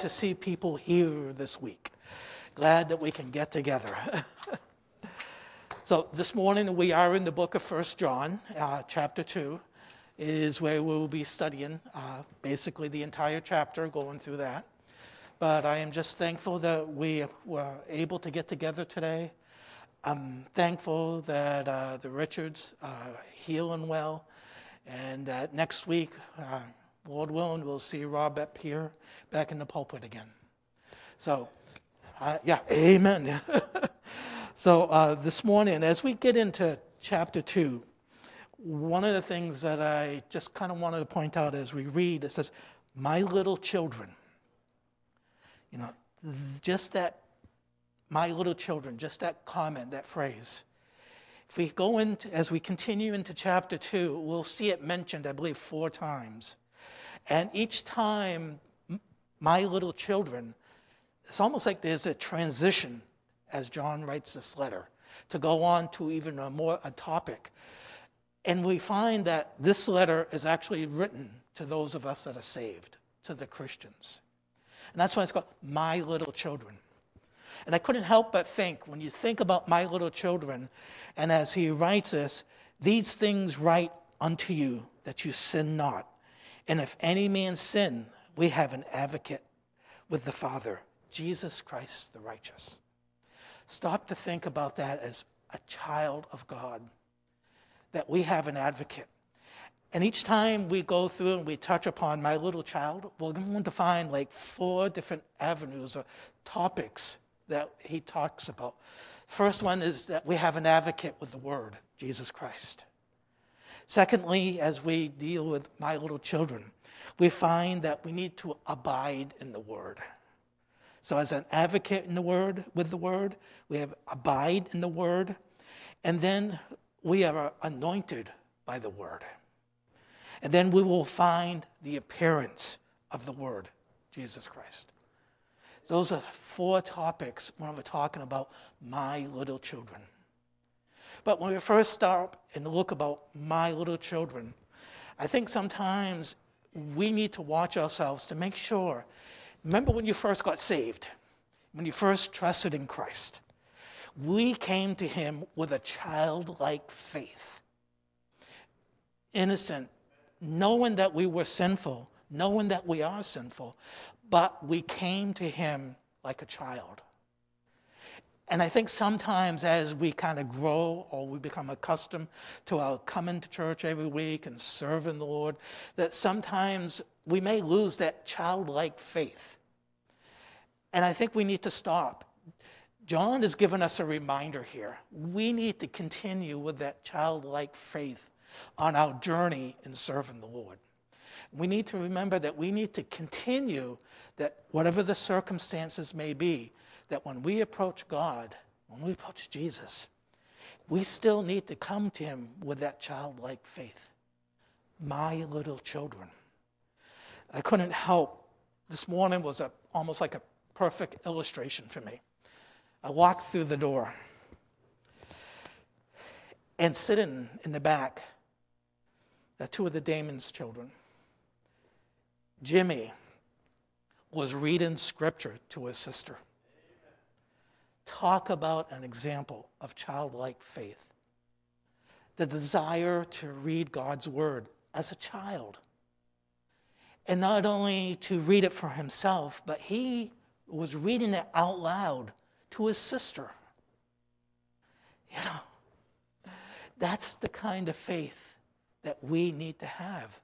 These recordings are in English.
to see people here this week. Glad that we can get together. so this morning we are in the book of First John, uh, chapter 2 is where we'll be studying uh, basically the entire chapter, going through that. But I am just thankful that we were able to get together today. I'm thankful that uh, the Richards are healing well, and that next week, uh, Lord willing, we'll see Rob up here back in the pulpit again. So, uh, yeah, amen. so, uh, this morning, as we get into chapter 2, one of the things that I just kind of wanted to point out as we read, it says, My little children. You know, just that, my little children, just that comment, that phrase. If we go into, as we continue into chapter 2, we'll see it mentioned, I believe, four times. And each time, my little children, it's almost like there's a transition as John writes this letter to go on to even a more a topic and we find that this letter is actually written to those of us that are saved, to the Christians. And that's why it's called My Little Children. And I couldn't help but think, when you think about my little children, and as he writes this, these things write unto you that you sin not. And if any man sin, we have an advocate with the Father, Jesus Christ the righteous. Stop to think about that as a child of God that we have an advocate. And each time we go through and we touch upon my little child, we're going to find like four different avenues or topics that he talks about. First one is that we have an advocate with the Word, Jesus Christ. Secondly, as we deal with my little children, we find that we need to abide in the Word. So, as an advocate in the Word, with the Word, we have abide in the Word. And then we are anointed by the Word. And then we will find the appearance of the Word, Jesus Christ. Those are four topics when we're talking about my little children. But when we first stop and look about my little children, I think sometimes we need to watch ourselves to make sure. Remember when you first got saved, when you first trusted in Christ? we came to him with a childlike faith. Innocent, knowing that we were sinful, knowing that we are sinful, but we came to him like a child. And I think sometimes as we kind of grow or we become accustomed to our coming to church every week and serving the Lord, that sometimes we may lose that childlike faith. And I think we need to stop John has given us a reminder here. We need to continue with that childlike faith on our journey in serving the Lord. We need to remember that we need to continue that whatever the circumstances may be, that when we approach God, when we approach Jesus, we still need to come to him with that childlike faith. My little children. I couldn't help. This morning was a, almost like a perfect illustration for me. I walked through the door. And sitting in the back are two of the Damon's children. Jimmy was reading scripture to his sister. Talk about an example of childlike faith. The desire to read God's word as a child. And not only to read it for himself, but he was reading it out loud to his sister. You know, that's the kind of faith that we need to have.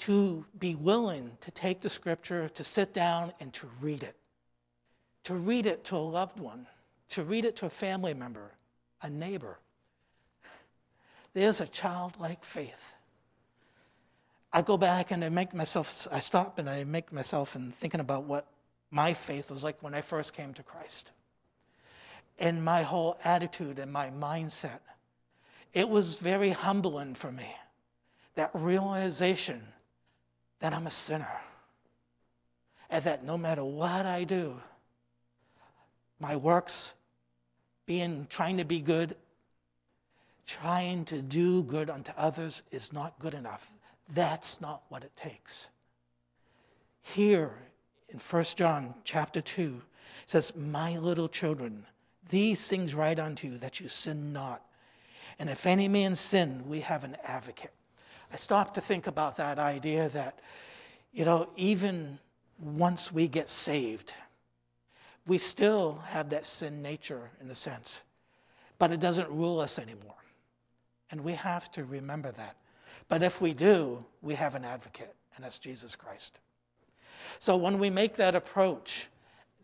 To be willing to take the scripture, to sit down and to read it. To read it to a loved one, to read it to a family member, a neighbor. There's a childlike faith. I go back and I make myself, I stop and I make myself and thinking about what my faith was like when I first came to Christ and my whole attitude and my mindset. It was very humbling for me, that realization that I'm a sinner. And that no matter what I do, my works, being trying to be good, trying to do good unto others is not good enough. That's not what it takes. Here in 1 John chapter 2 says, My little children, these things write unto you that you sin not. And if any man sin, we have an advocate. I stopped to think about that idea that, you know, even once we get saved, we still have that sin nature in a sense, but it doesn't rule us anymore. And we have to remember that. But if we do, we have an advocate, and that's Jesus Christ. So when we make that approach,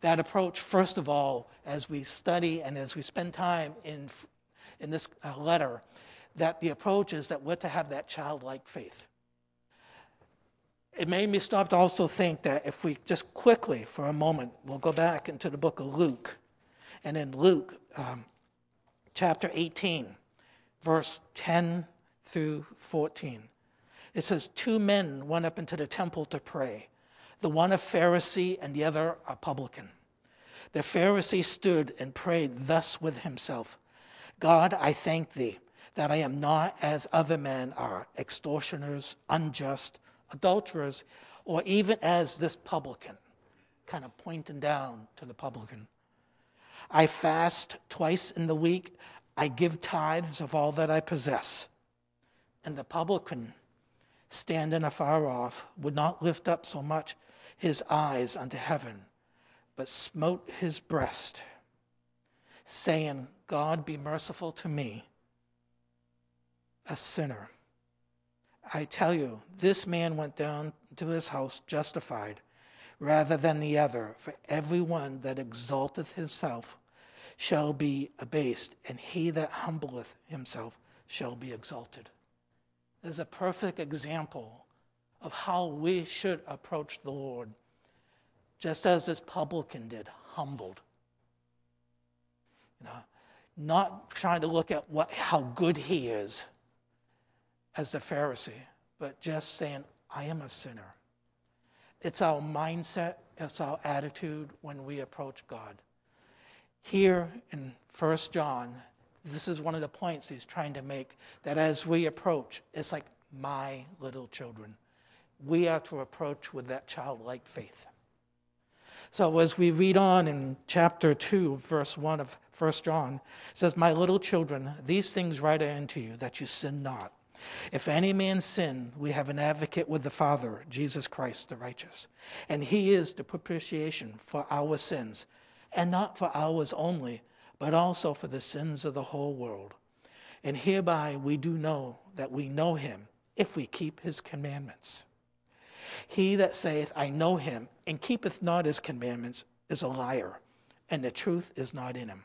that approach, first of all, as we study and as we spend time in, in this uh, letter, that the approach is that we're to have that childlike faith. It made me stop to also think that if we just quickly, for a moment, we'll go back into the book of Luke. And in Luke um, chapter 18, verse 10 through 14, it says, Two men went up into the temple to pray the one a Pharisee and the other a publican. The Pharisee stood and prayed thus with himself God, I thank thee that I am not as other men are, extortioners, unjust, adulterers, or even as this publican, kind of pointing down to the publican. I fast twice in the week. I give tithes of all that I possess. And the publican, standing afar off, would not lift up so much his eyes unto heaven, but smote his breast, saying, God be merciful to me, a sinner. I tell you, this man went down to his house justified rather than the other. For everyone that exalteth himself shall be abased, and he that humbleth himself shall be exalted. There's a perfect example of how we should approach the Lord, just as this publican did, humbled. You know, not trying to look at what, how good he is as the Pharisee, but just saying, I am a sinner. It's our mindset, it's our attitude when we approach God. Here in First John, this is one of the points he's trying to make that as we approach, it's like my little children we are to approach with that childlike faith. So as we read on in chapter 2, verse 1 of 1 John, says, My little children, these things write I unto you, that you sin not. If any man sin, we have an advocate with the Father, Jesus Christ the righteous. And he is the propitiation for our sins, and not for ours only, but also for the sins of the whole world. And hereby we do know that we know him, if we keep his commandments. He that saith, I know him, and keepeth not his commandments, is a liar, and the truth is not in him.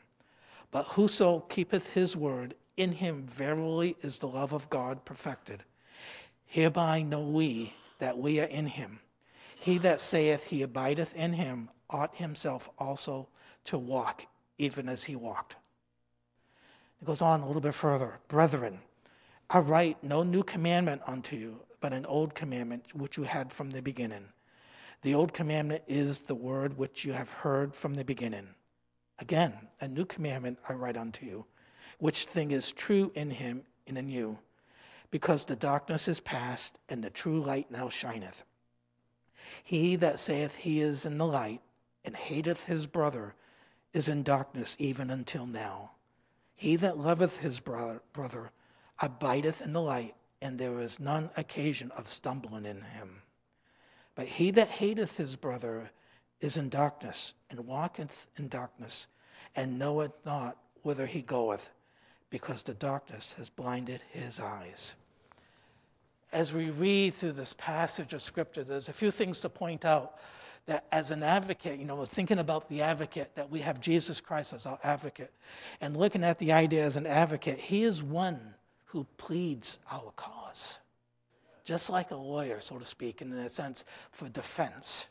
But whoso keepeth his word, in him verily is the love of God perfected. Hereby know we that we are in him. He that saith he abideth in him ought himself also to walk even as he walked. It goes on a little bit further. Brethren, I write no new commandment unto you, but an old commandment which you had from the beginning. The old commandment is the word which you have heard from the beginning. Again, a new commandment I write unto you, which thing is true in him and in you, because the darkness is past and the true light now shineth. He that saith he is in the light and hateth his brother is in darkness even until now. He that loveth his brother, brother abideth in the light, and there is none occasion of stumbling in him. But he that hateth his brother is in darkness, and walketh in darkness, and knoweth not whither he goeth, because the darkness has blinded his eyes. As we read through this passage of Scripture, there's a few things to point out that as an advocate, you know, we're thinking about the advocate, that we have Jesus Christ as our advocate, and looking at the idea as an advocate, he is one who pleads our cause. Just like a lawyer, so to speak, and in a sense, for defense.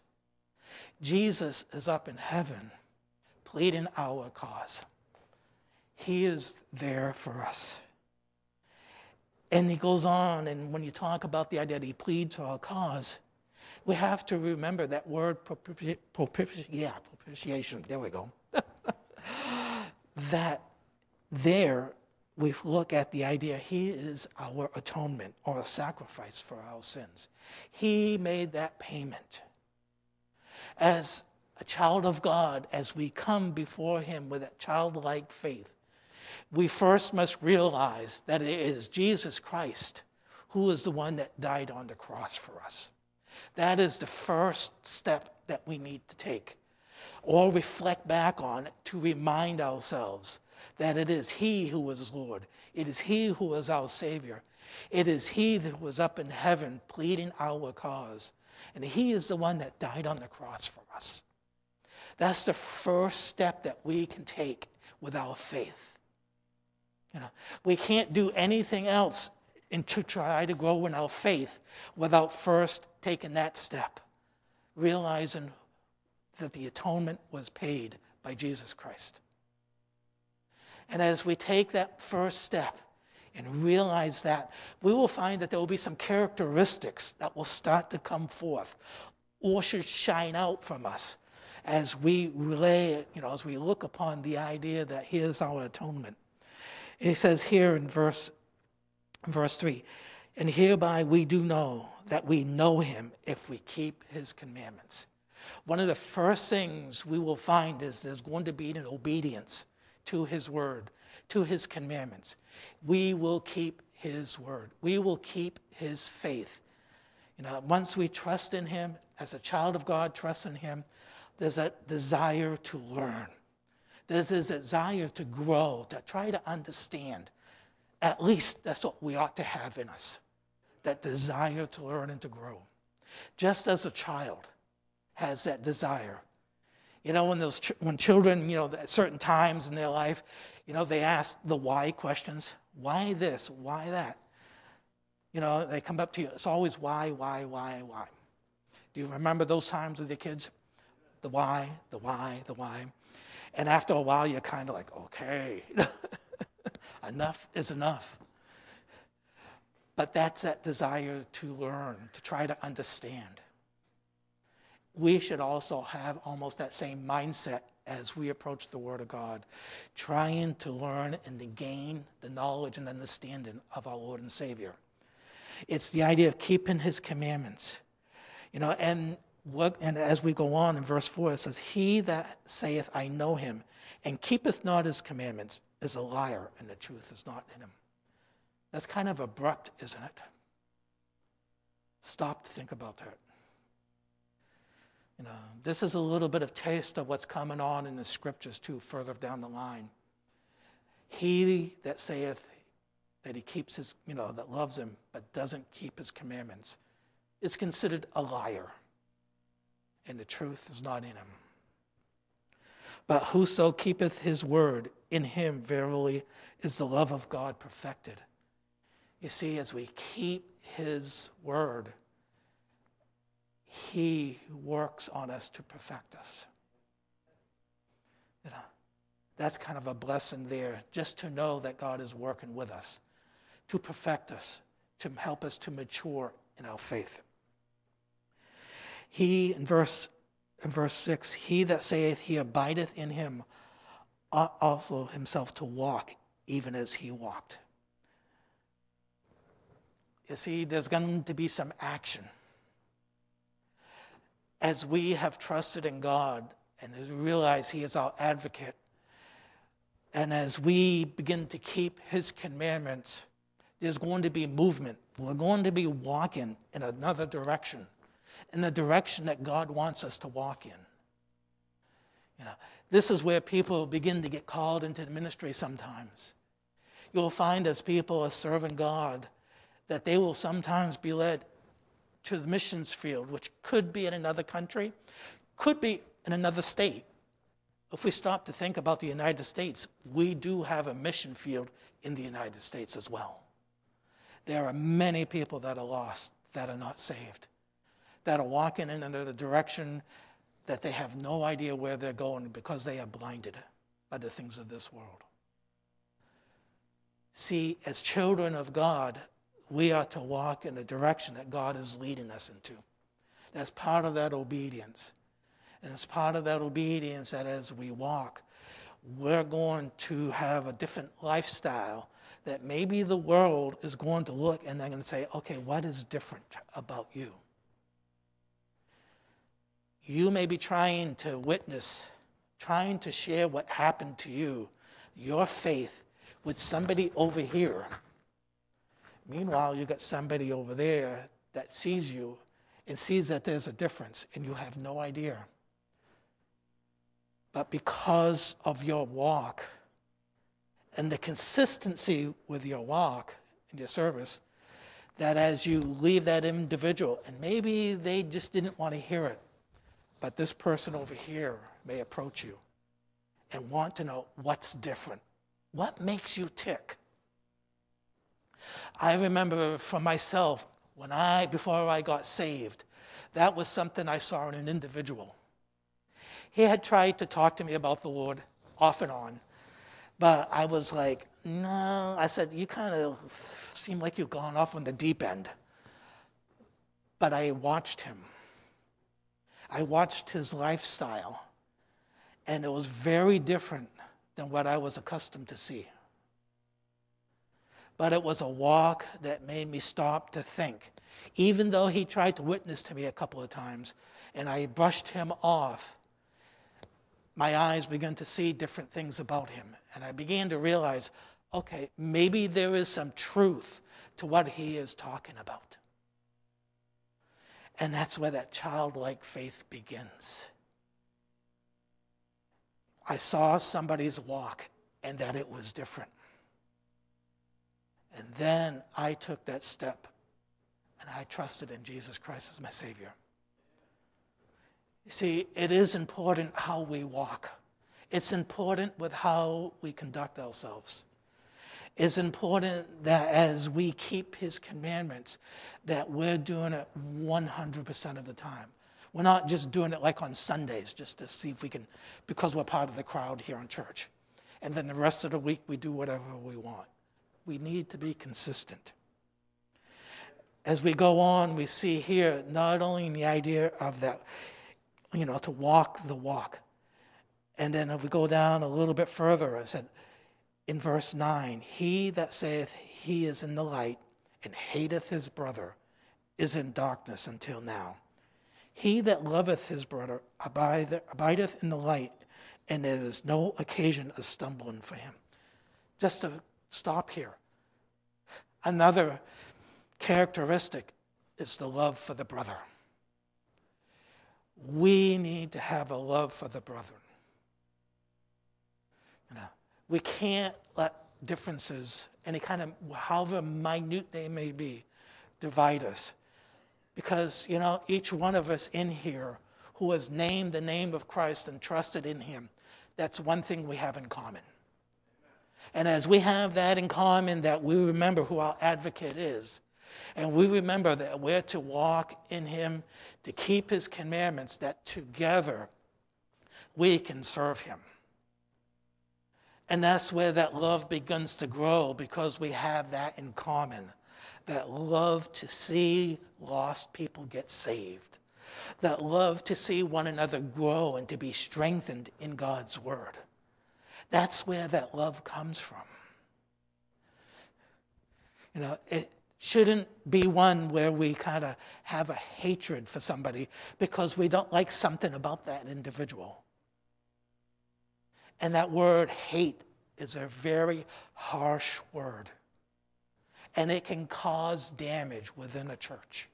Jesus is up in heaven pleading our cause. He is there for us. And he goes on, and when you talk about the idea that he pleads for our cause, we have to remember that word propiti- propiti- yeah, propitiation. There we go. that there we look at the idea he is our atonement or a sacrifice for our sins. He made that payment. As a child of God, as we come before Him with that childlike faith, we first must realize that it is Jesus Christ who is the one that died on the cross for us. That is the first step that we need to take, or reflect back on to remind ourselves that it is He who is Lord, it is He who is our Savior, it is He that was up in heaven pleading our cause, and He is the one that died on the cross for us. That's the first step that we can take with our faith. You know, we can't do anything else and to try to grow in our faith without first taking that step, realizing that the atonement was paid by Jesus Christ. And as we take that first step and realize that, we will find that there will be some characteristics that will start to come forth or should shine out from us as we relay, you know, as we look upon the idea that here's our atonement. He says here in verse Verse 3 And hereby we do know that we know him if we keep his commandments. One of the first things we will find is there's going to be an obedience to his word, to his commandments. We will keep his word, we will keep his faith. You know, once we trust in him, as a child of God, trust in him, there's a desire to learn. There's this desire to grow, to try to understand. At least that's what we ought to have in us that desire to learn and to grow. Just as a child has that desire. You know, when, those ch- when children, you know, at certain times in their life, you know, they ask the why questions why this, why that? You know, they come up to you, it's always why, why, why, why. Do you remember those times with your kids? The why, the why, the why. And after a while, you're kind of like, okay. enough is enough. But that's that desire to learn, to try to understand. We should also have almost that same mindset as we approach the Word of God, trying to learn and to gain the knowledge and understanding of our Lord and Savior. It's the idea of keeping His commandments. You know, and what, and as we go on in verse 4, it says, He that saith, I know him, and keepeth not his commandments, is a liar and the truth is not in him. That's kind of abrupt, isn't it? Stop to think about that. You know, this is a little bit of taste of what's coming on in the scriptures too, further down the line. He that saith that he keeps his, you know, that loves him but doesn't keep his commandments is considered a liar, and the truth is not in him. But whoso keepeth his word, in him verily is the love of God perfected. You see, as we keep his word, he works on us to perfect us. You know, that's kind of a blessing there, just to know that God is working with us to perfect us, to help us to mature in our faith. He, in verse in verse 6 He that saith he abideth in him ought also himself to walk even as he walked. You see, there's going to be some action. As we have trusted in God and as we realize He is our advocate, and as we begin to keep His commandments, there's going to be movement. We're going to be walking in another direction in the direction that God wants us to walk in. You know, this is where people begin to get called into the ministry sometimes. You'll find as people are serving God that they will sometimes be led to the missions field, which could be in another country, could be in another state. If we stop to think about the United States, we do have a mission field in the United States as well. There are many people that are lost, that are not saved that are walking in a direction that they have no idea where they're going because they are blinded by the things of this world. See, as children of God, we are to walk in the direction that God is leading us into. That's part of that obedience. And it's part of that obedience that as we walk, we're going to have a different lifestyle that maybe the world is going to look and they're going to say, okay, what is different about you? You may be trying to witness, trying to share what happened to you, your faith, with somebody over here. Meanwhile, you've got somebody over there that sees you and sees that there's a difference, and you have no idea. But because of your walk and the consistency with your walk and your service, that as you leave that individual, and maybe they just didn't want to hear it, but this person over here may approach you and want to know what's different. What makes you tick? I remember for myself, when I, before I got saved, that was something I saw in an individual. He had tried to talk to me about the Lord off and on, but I was like, no. I said, you kind of seem like you've gone off on the deep end. But I watched him. I watched his lifestyle, and it was very different than what I was accustomed to see. But it was a walk that made me stop to think. Even though he tried to witness to me a couple of times, and I brushed him off, my eyes began to see different things about him. And I began to realize okay, maybe there is some truth to what he is talking about. And that's where that childlike faith begins. I saw somebody's walk and that it was different. And then I took that step and I trusted in Jesus Christ as my Savior. You see, it is important how we walk. It's important with how we conduct ourselves. It's important that as we keep his commandments, that we're doing it 100% of the time. We're not just doing it like on Sundays, just to see if we can, because we're part of the crowd here in church. And then the rest of the week, we do whatever we want. We need to be consistent. As we go on, we see here not only the idea of that you know, to walk the walk. And then if we go down a little bit further, I said in verse 9, He that saith he is in the light and hateth his brother is in darkness until now. He that loveth his brother abideth in the light, and there is no occasion of stumbling for him. Just to stop here. Another characteristic is the love for the brother we need to have a love for the brethren. We can't let differences, any kind of, however minute they may be, divide us. Because, you know, each one of us in here who has named the name of Christ and trusted in him, that's one thing we have in common. And as we have that in common, that we remember who our advocate is, and we remember that we're to walk in Him, to keep His commandments, that together we can serve Him. And that's where that love begins to grow because we have that in common. That love to see lost people get saved. That love to see one another grow and to be strengthened in God's Word. That's where that love comes from. You know, it, shouldn't be one where we kind of have a hatred for somebody because we don't like something about that individual. And that word hate is a very harsh word. And it can cause damage within a church,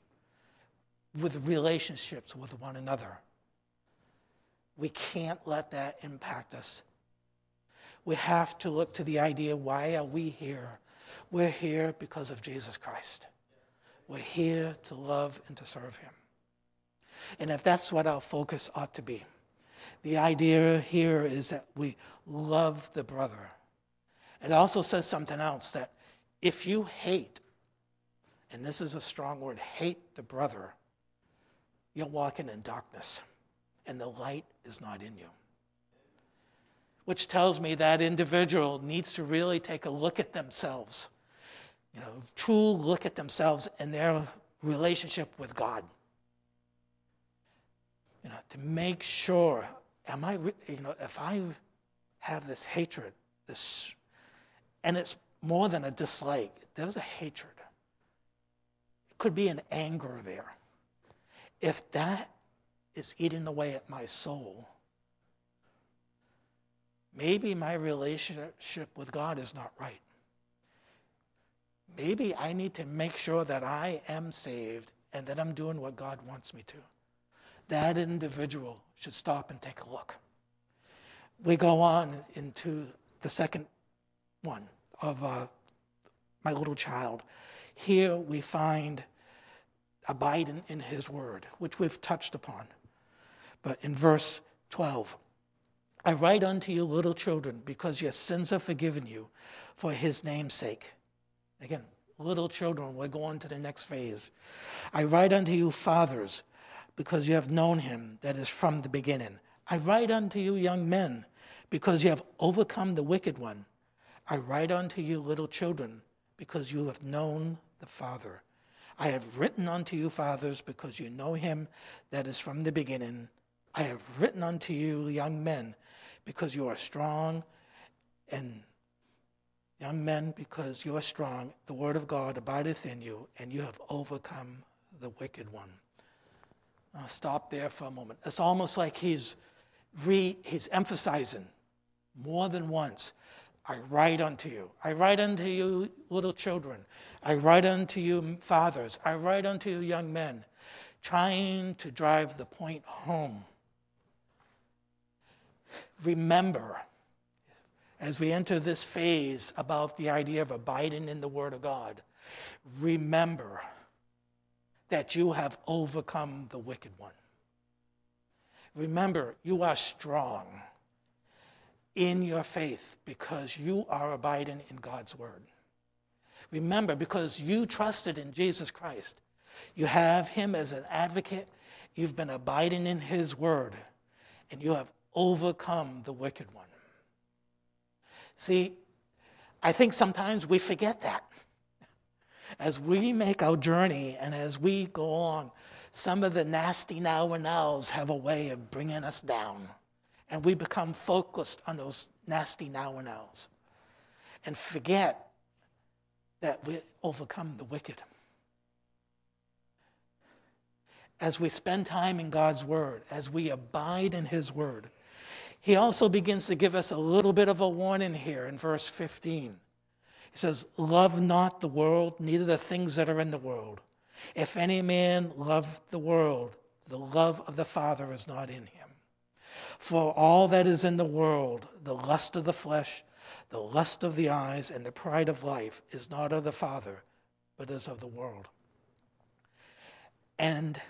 with relationships with one another. We can't let that impact us. We have to look to the idea why are we here? We're here because of Jesus Christ. We're here to love and to serve Him. And if that's what our focus ought to be, the idea here is that we love the brother. It also says something else that if you hate, and this is a strong word, hate the brother, you're walking in darkness, and the light is not in you which tells me that individual needs to really take a look at themselves, you know, true look at themselves and their relationship with God. You know, to make sure, am I, you know, if I have this hatred, this, and it's more than a dislike, there's a hatred. It could be an anger there. If that is eating away at my soul. Maybe my relationship with God is not right. Maybe I need to make sure that I am saved and that I'm doing what God wants me to. That individual should stop and take a look. We go on into the second one of uh, my little child. Here we find abiding in his word, which we've touched upon. But in verse 12, I write unto you, little children, because your sins are forgiven you for his name's sake. Again, little children, we're going to the next phase. I write unto you, fathers, because you have known him that is from the beginning. I write unto you, young men, because you have overcome the wicked one. I write unto you, little children, because you have known the Father. I have written unto you, fathers, because you know him that is from the beginning. I have written unto you, young men, because you are strong, and young men, because you are strong. The word of God abideth in you, and you have overcome the wicked one. I'll stop there for a moment. It's almost like he's re, he's emphasizing more than once I write unto you. I write unto you, little children. I write unto you, fathers. I write unto you, young men, trying to drive the point home. Remember, as we enter this phase about the idea of abiding in the Word of God, remember that you have overcome the wicked one. Remember, you are strong in your faith because you are abiding in God's word. Remember, because you trusted in Jesus Christ, you have him as an advocate, you've been abiding in his word, and you have overcome the wicked one. See, I think sometimes we forget that. As we make our journey and as we go on, some of the nasty now and nows have a way of bringing us down and we become focused on those nasty now and nows and forget that we overcome the wicked. As we spend time in God's Word, as we abide in His Word, He also begins to give us a little bit of a warning here in verse 15. He says, Love not the world, neither the things that are in the world. If any man love the world, the love of the Father is not in him. For all that is in the world, the lust of the flesh, the lust of the eyes, and the pride of life, is not of the Father, but is of the world. And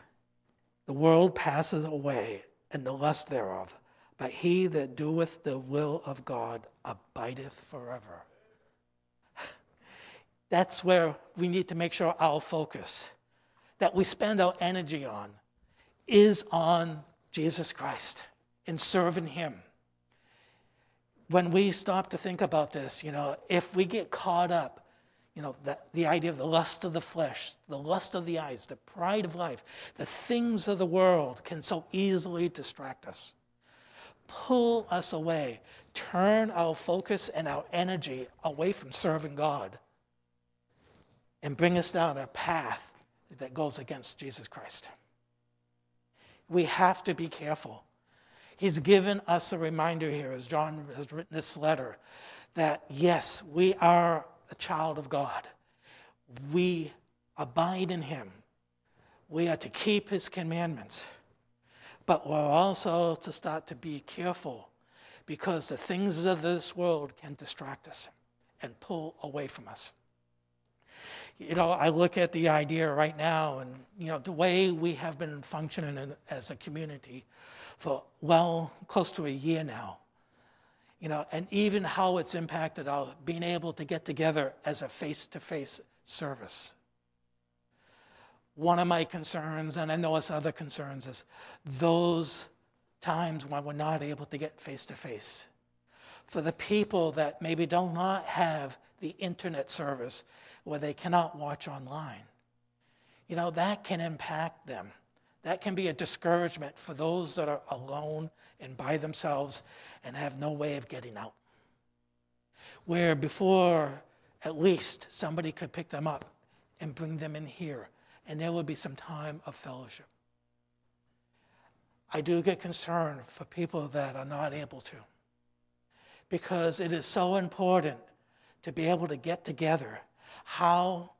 the world passes away, and the lust thereof, but he that doeth the will of God abideth forever. That's where we need to make sure our focus, that we spend our energy on, is on Jesus Christ and serving Him. When we stop to think about this, you know, if we get caught up, you know, the, the idea of the lust of the flesh, the lust of the eyes, the pride of life, the things of the world can so easily distract us, pull us away, turn our focus and our energy away from serving God, and bring us down a path that goes against Jesus Christ. We have to be careful He's given us a reminder here, as John has written this letter, that yes, we are a child of God. We abide in Him. We are to keep His commandments. But we're also to start to be careful because the things of this world can distract us and pull away from us. You know, I look at the idea right now and, you know, the way we have been functioning as a community for well close to a year now. You know, and even how it's impacted our being able to get together as a face to face service. One of my concerns, and I know it's other concerns, is those times when we're not able to get face to face. For the people that maybe do not have the internet service where they cannot watch online, you know, that can impact them that can be a discouragement for those that are alone and by themselves and have no way of getting out. Where before, at least, somebody could pick them up and bring them in here, and there would be some time of fellowship. I do get concerned for people that are not able to. Because it is so important to be able to get together. How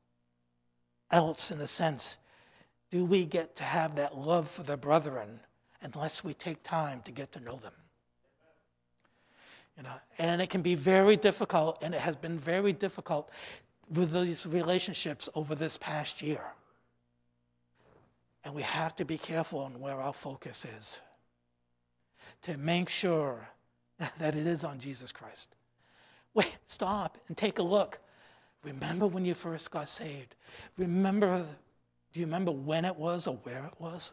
else, in a sense, do we get to have that love for the brethren unless we take time to get to know them? You know, and it can be very difficult, and it has been very difficult with these relationships over this past year. And we have to be careful on where our focus is to make sure that it is on Jesus Christ. Wait, stop and take a look. Remember when you first got saved. Remember, do you remember when it was or where it was?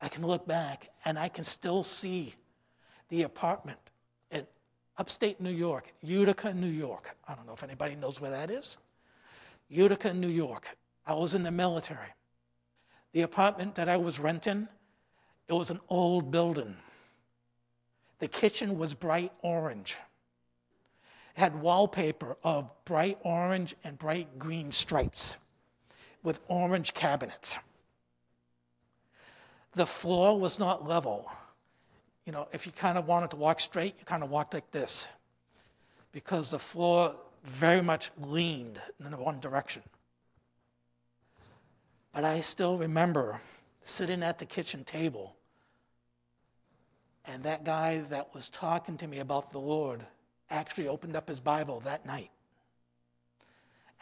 I can look back and I can still see the apartment in upstate New York, Utica, New York. I don't know if anybody knows where that is. Utica, New York. I was in the military. The apartment that I was renting, it was an old building. The kitchen was bright orange. It had wallpaper of bright orange and bright green stripes with orange cabinets. The floor was not level. You know, if you kind of wanted to walk straight, you kind of walked like this because the floor very much leaned in one direction. But I still remember sitting at the kitchen table, and that guy that was talking to me about the Lord actually opened up his Bible that night.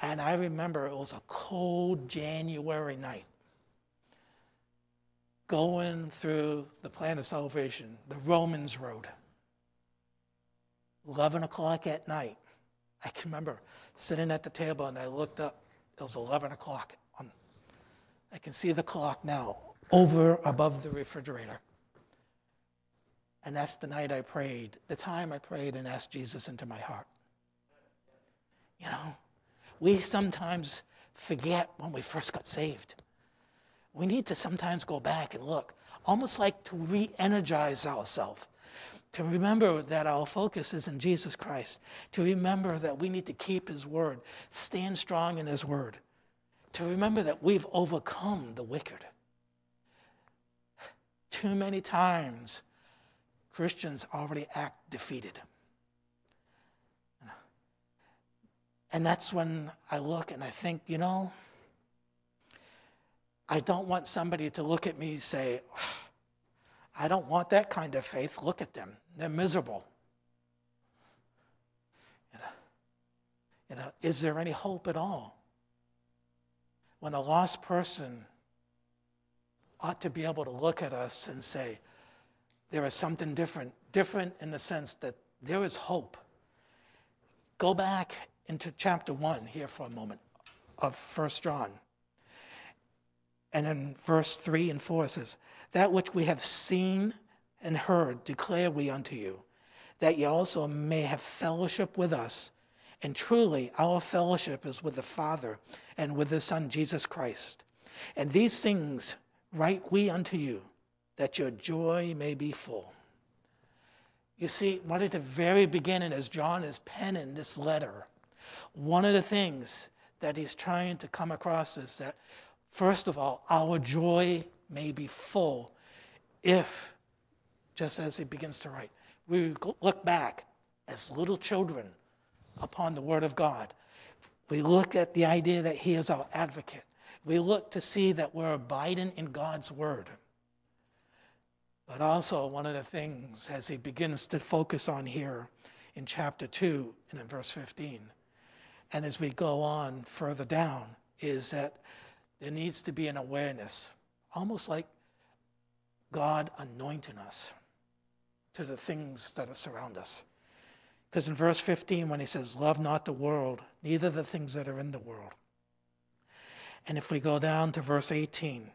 And I remember it was a cold January night going through the plan of salvation, the Romans Road. 11 o'clock at night. I can remember sitting at the table and I looked up. It was 11 o'clock. I can see the clock now over above the refrigerator. And that's the night I prayed, the time I prayed and asked Jesus into my heart. You know, we sometimes forget when we first got saved. We need to sometimes go back and look, almost like to re energize ourselves, to remember that our focus is in Jesus Christ, to remember that we need to keep His word, stand strong in His word to remember that we've overcome the wicked. Too many times, Christians already act defeated. And that's when I look and I think, you know, I don't want somebody to look at me and say, I don't want that kind of faith. Look at them, they're miserable. You know, you know, is there any hope at all? when a lost person ought to be able to look at us and say, there is something different, different in the sense that there is hope. Go back into chapter 1 here for a moment of First John. And in verse 3 and 4 it says, That which we have seen and heard declare we unto you, that ye also may have fellowship with us. And truly, our fellowship is with the Father and with the Son, Jesus Christ. And these things write we unto you, that your joy may be full. You see, right at the very beginning, as John is penning this letter, one of the things that he's trying to come across is that, first of all, our joy may be full if, just as he begins to write, we look back as little children upon the Word of God. We look at the idea that He is our advocate. We look to see that we're abiding in God's Word. But also, one of the things as he begins to focus on here in chapter 2 and in verse 15, and as we go on further down, is that there needs to be an awareness, almost like God anointing us to the things that surround us. Because in verse 15, when he says, Love not the world, neither the things that are in the world. And if we go down to verse 18,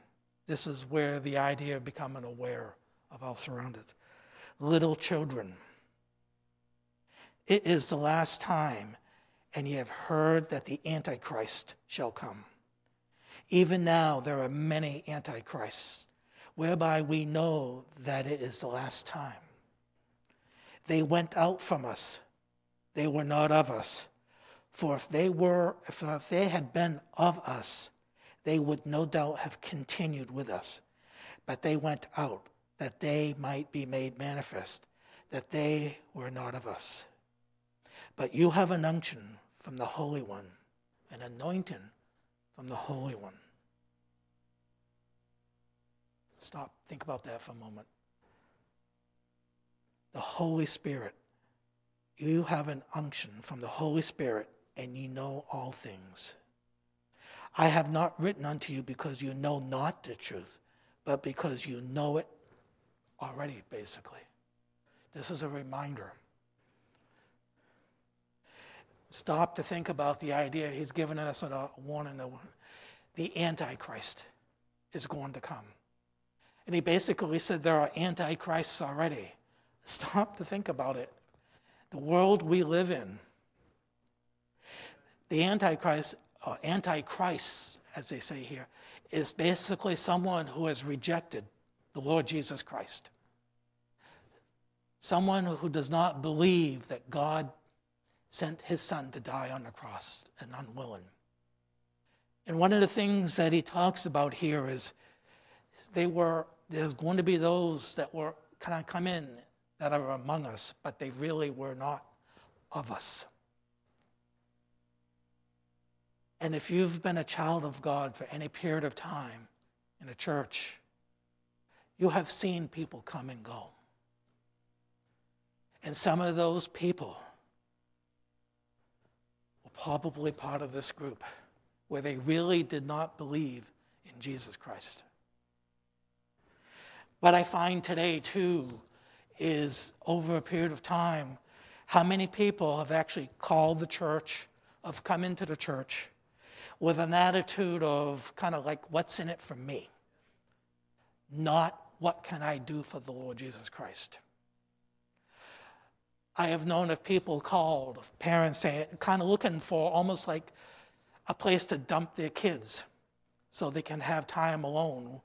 this is where the idea of becoming aware of all surrounded. Little children, it is the last time, and ye have heard that the Antichrist shall come. Even now, there are many Antichrists, whereby we know that it is the last time. They went out from us they were not of us. For if they were, if they had been of us, they would no doubt have continued with us. but they went out that they might be made manifest, that they were not of us. But you have an unction from the Holy One, an anointing from the Holy One. Stop, think about that for a moment. The Holy Spirit. You have an unction from the Holy Spirit, and ye know all things. I have not written unto you because you know not the truth, but because you know it already, basically. This is a reminder. Stop to think about the idea. He's given us a warning. The Antichrist is going to come. And he basically said there are Antichrists already. Stop to think about it. The world we live in, the Antichrist, uh, or Antichrist, as they say here, is basically someone who has rejected the Lord Jesus Christ. Someone who does not believe that God sent his son to die on the cross and unwilling. And one of the things that he talks about here is they were there's going to be those that were kind of come in that are among us, but they really were not of us. And if you've been a child of God for any period of time in a church, you have seen people come and go. And some of those people were probably part of this group where they really did not believe in Jesus Christ. What I find today, too, is over a period of time, how many people have actually called the church, have come into the church, with an attitude of kind of like, what's in it for me? Not what can I do for the Lord Jesus Christ? I have known of people called, parents saying, kind of looking for almost like a place to dump their kids so they can have time alone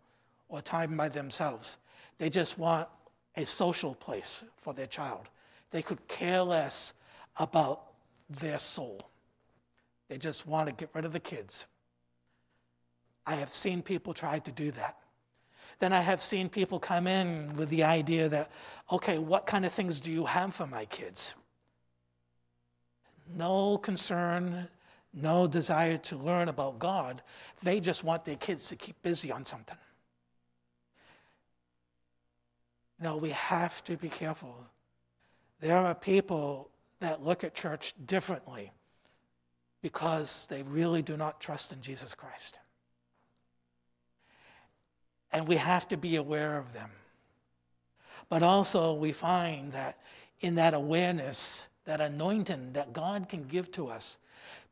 or time by themselves. They just want a social place for their child. They could care less about their soul. They just want to get rid of the kids. I have seen people try to do that. Then I have seen people come in with the idea that, okay, what kind of things do you have for my kids? No concern, no desire to learn about God. They just want their kids to keep busy on something. No, we have to be careful. There are people that look at church differently because they really do not trust in Jesus Christ. And we have to be aware of them. But also, we find that in that awareness, that anointing that God can give to us,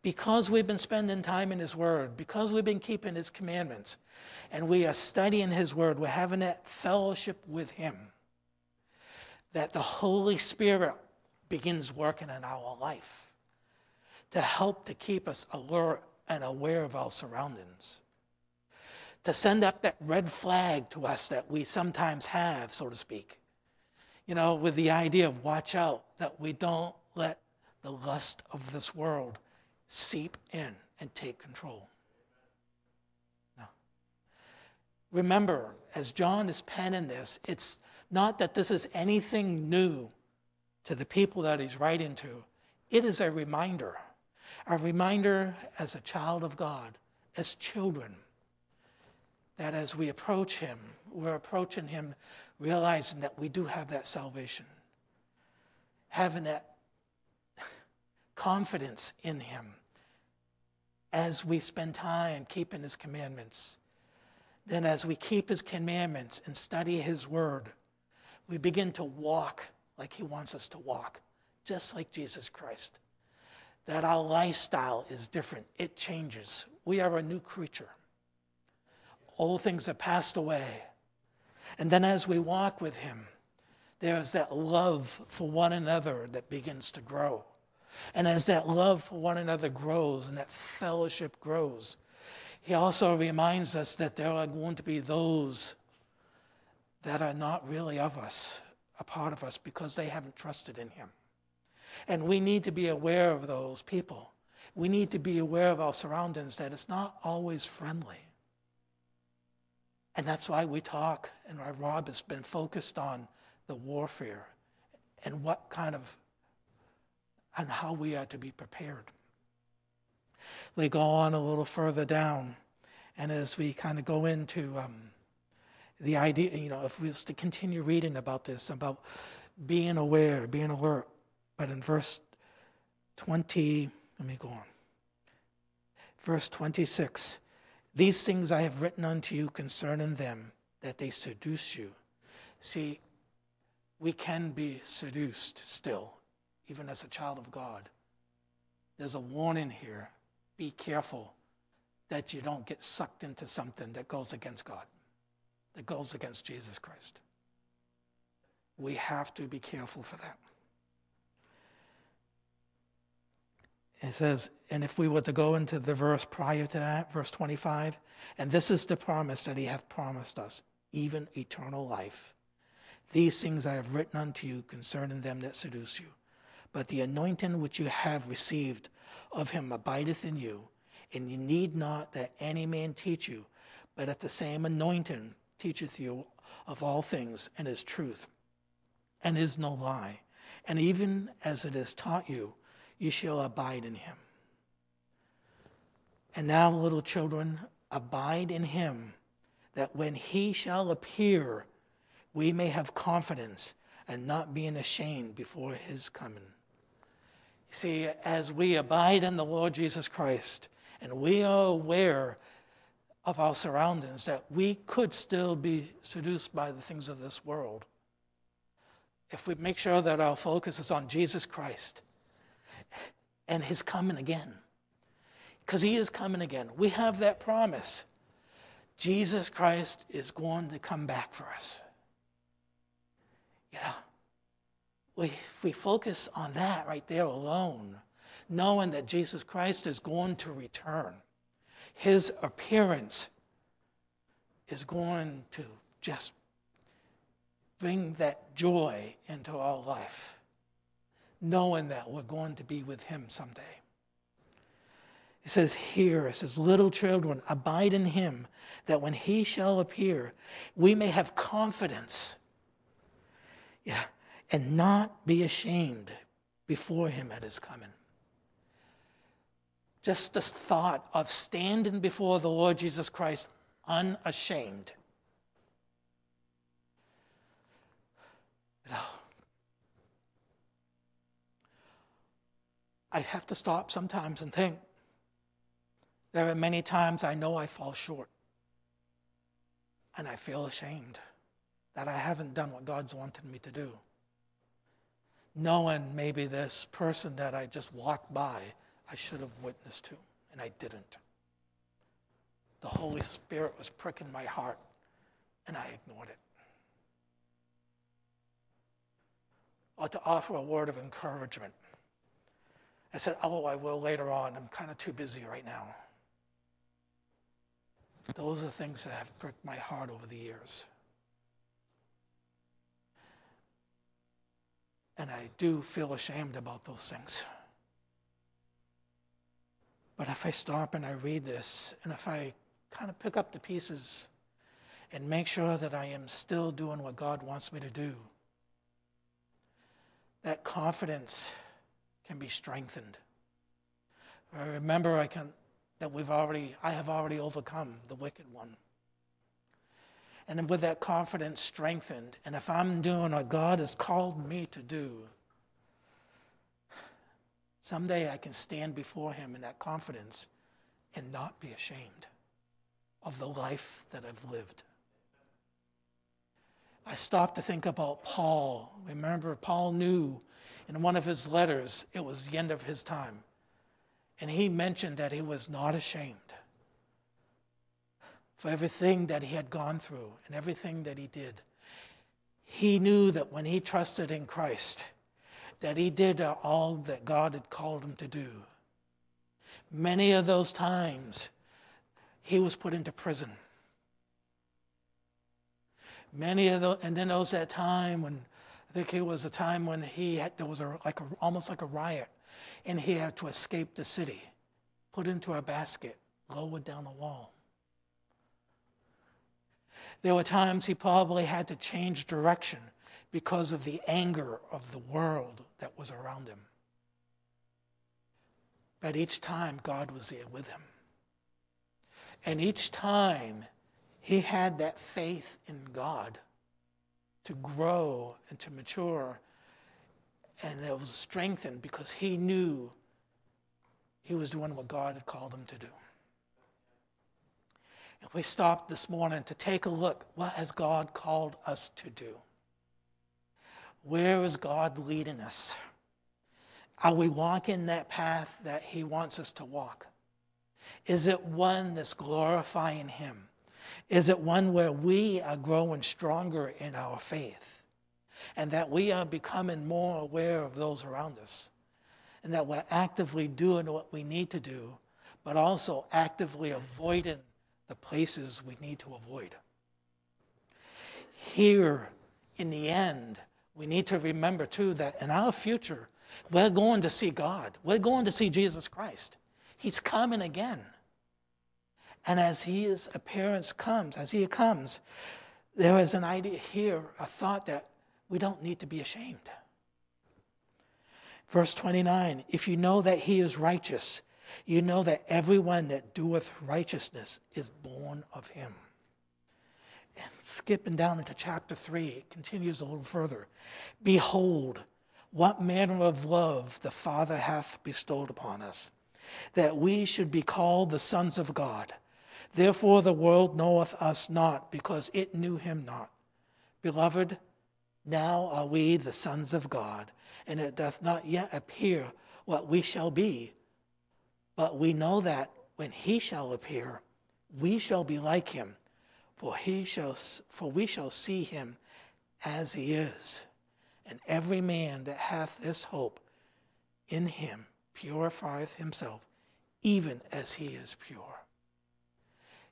because we've been spending time in His Word, because we've been keeping His commandments, and we are studying His Word, we're having that fellowship with Him, that the Holy Spirit begins working in our life to help to keep us alert and aware of our surroundings. To send up that red flag to us that we sometimes have, so to speak. You know, with the idea of watch out that we don't let the lust of this world seep in and take control. No. Remember, as John is penning this, it's not that this is anything new to the people that he's writing to, it is a reminder a reminder as a child of God, as children, that as we approach Him, we're approaching Him realizing that we do have that salvation, having that confidence in Him as we spend time keeping His commandments. Then, as we keep His commandments and study His Word, we begin to walk like He wants us to walk, just like Jesus Christ that our lifestyle is different. It changes. We are a new creature. Old things are passed away. And then as we walk with Him, there's that love for one another that begins to grow. And as that love for one another grows and that fellowship grows, He also reminds us that there are going to be those that are not really of us, a part of us, because they haven't trusted in Him. And we need to be aware of those people. We need to be aware of our surroundings, that it's not always friendly. And that's why we talk, and why Rob has been focused on the warfare and what kind of, and how we are to be prepared. We go on a little further down, and as we kind of go into um, the idea, you know, if we was to continue reading about this, about being aware, being alert, but in verse 20, let me go on. Verse 26 These things I have written unto you concerning them, that they seduce you. See, we can be seduced still, even as a child of God. There's a warning here. Be careful that you don't get sucked into something that goes against God, that goes against Jesus Christ. We have to be careful for that. It says, and if we were to go into the verse prior to that, verse 25, and this is the promise that he hath promised us, even eternal life. These things I have written unto you concerning them that seduce you. But the anointing which you have received of him abideth in you, and you need not that any man teach you, but at the same anointing teacheth you of all things and is truth, and is no lie. And even as it is taught you, you shall abide in him. And now, little children, abide in him, that when he shall appear, we may have confidence and not being ashamed before his coming. See, as we abide in the Lord Jesus Christ and we are aware of our surroundings, that we could still be seduced by the things of this world. If we make sure that our focus is on Jesus Christ and his coming again, because he is coming again, we have that promise. Jesus Christ is going to come back for us. You know, we, if we focus on that right there alone, knowing that Jesus Christ is going to return, his appearance is going to just bring that joy into our life, knowing that we're going to be with him someday. It says here, it says, Little children, abide in him, that when he shall appear, we may have confidence yeah, and not be ashamed before him at his coming. Just the thought of standing before the Lord Jesus Christ unashamed. I have to stop sometimes and think. There are many times I know I fall short. And I feel ashamed that I haven't done what God's wanted me to do. Knowing maybe this person that I just walked by, I should have witnessed to, and I didn't. The Holy Spirit was pricking my heart, and I ignored it. Or to offer a word of encouragement. I said, Oh, I will later on. I'm kind of too busy right now. Those are things that have pricked my heart over the years. And I do feel ashamed about those things. But if I stop and I read this, and if I kind of pick up the pieces and make sure that I am still doing what God wants me to do, that confidence can be strengthened. I remember I can, that we've already, I have already overcome the wicked one and with that confidence strengthened, and if I'm doing what God has called me to do, someday I can stand before Him in that confidence and not be ashamed of the life that I've lived. I stopped to think about Paul. Remember, Paul knew in one of his letters it was the end of his time. And he mentioned that he was not ashamed for everything that he had gone through and everything that he did. He knew that when he trusted in Christ, that he did uh, all that God had called him to do. Many of those times, he was put into prison. Many of those, and then there was that time when I think it was a time when he had, there was a, like a, almost like a riot, and he had to escape the city, put into a basket, lowered down the wall. There were times he probably had to change direction because of the anger of the world that was around him. But each time, God was there with him. And each time, he had that faith in God to grow and to mature. And it was strengthened because he knew he was doing what God had called him to do. If we stop this morning to take a look, what has God called us to do? Where is God leading us? Are we walking that path that He wants us to walk? Is it one that's glorifying Him? Is it one where we are growing stronger in our faith and that we are becoming more aware of those around us and that we're actively doing what we need to do, but also actively avoiding the places we need to avoid? Here, in the end, we need to remember too that in our future, we're going to see God. We're going to see Jesus Christ. He's coming again. And as his appearance comes, as he comes, there is an idea here, a thought that we don't need to be ashamed. Verse 29 If you know that he is righteous, you know that everyone that doeth righteousness is born of him. And skipping down into chapter 3, it continues a little further. Behold, what manner of love the Father hath bestowed upon us, that we should be called the sons of God. Therefore the world knoweth us not, because it knew him not. Beloved, now are we the sons of God, and it doth not yet appear what we shall be. But we know that when he shall appear, we shall be like him, for, he shall, for we shall see him as he is. And every man that hath this hope in him purifieth himself, even as he is pure.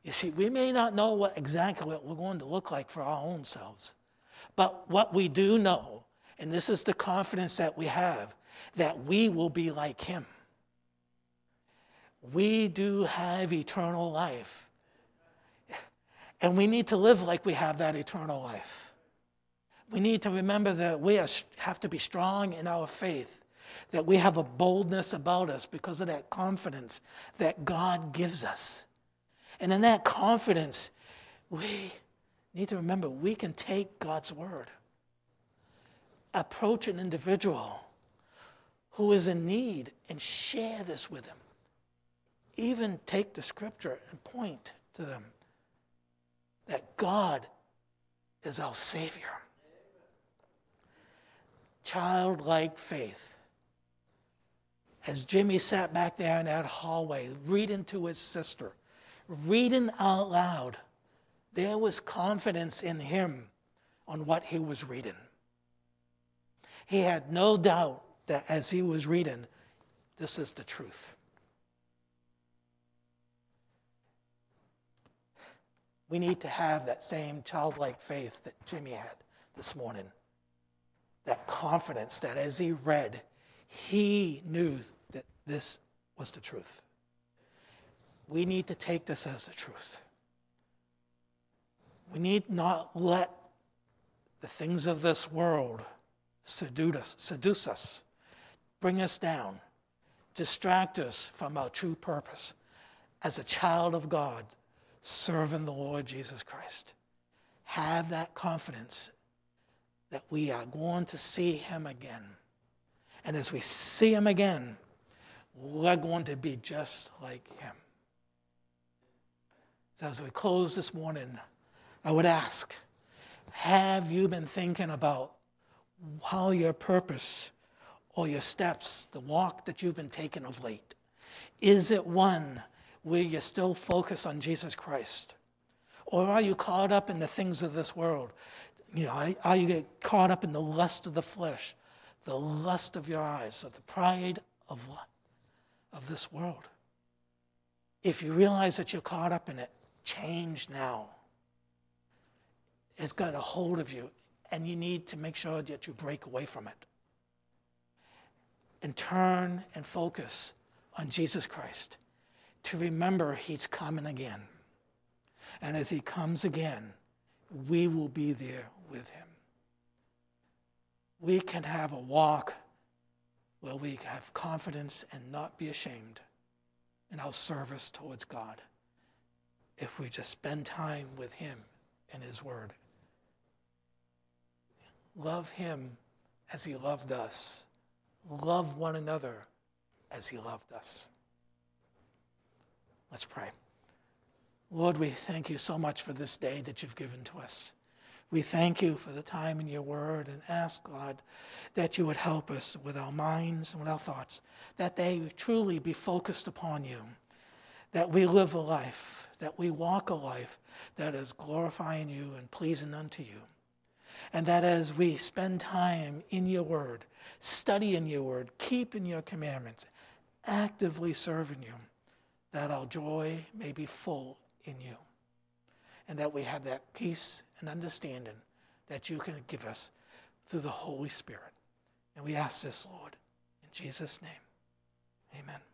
You see, we may not know what exactly what we're going to look like for our own selves, but what we do know, and this is the confidence that we have, that we will be like him. We do have eternal life. And we need to live like we have that eternal life we need to remember that we are, have to be strong in our faith, that we have a boldness about us because of that confidence that God gives us. And in that confidence, we need to remember we can take God's word, approach an individual who is in need, and share this with them. Even take the scripture and point to them that God is our Savior childlike faith. As Jimmy sat back there in that hallway, reading to his sister, reading out loud, there was confidence in him on what he was reading. He had no doubt that as he was reading, this is the truth. We need to have that same childlike faith that Jimmy had this morning that confidence that as he read, he knew that this was the truth. We need to take this as the truth. We need not let the things of this world seduce us, seduce us, bring us down, distract us from our true purpose as a child of God serving the Lord Jesus Christ. Have that confidence that we are going to see him again. And as we see him again, we're going to be just like him. So as we close this morning, I would ask Have you been thinking about how your purpose or your steps, the walk that you've been taking of late, is it one where you still focus on Jesus Christ? Or are you caught up in the things of this world? you know, how you caught up in the lust of the flesh, the lust of your eyes, or the pride of? Of this world. If you realize that you're caught up in it, change now. It's got a hold of you, and you need to make sure that you break away from it. And turn and focus on Jesus Christ to remember He's coming again. And as He comes again, we will be there with him. We can have a walk where we have confidence and not be ashamed in our service towards God if we just spend time with him and his word. Love him as he loved us. Love one another as he loved us. Let's pray. Lord, we thank you so much for this day that you've given to us. We thank you for the time in your word and ask, God, that you would help us with our minds and with our thoughts, that they truly be focused upon you, that we live a life, that we walk a life that is glorifying you and pleasing unto you. And that as we spend time in your word, studying your word, keeping your commandments, actively serving you, that our joy may be full in you. And that we have that peace and understanding that you can give us through the Holy Spirit. And we ask this, Lord, in Jesus' name. Amen.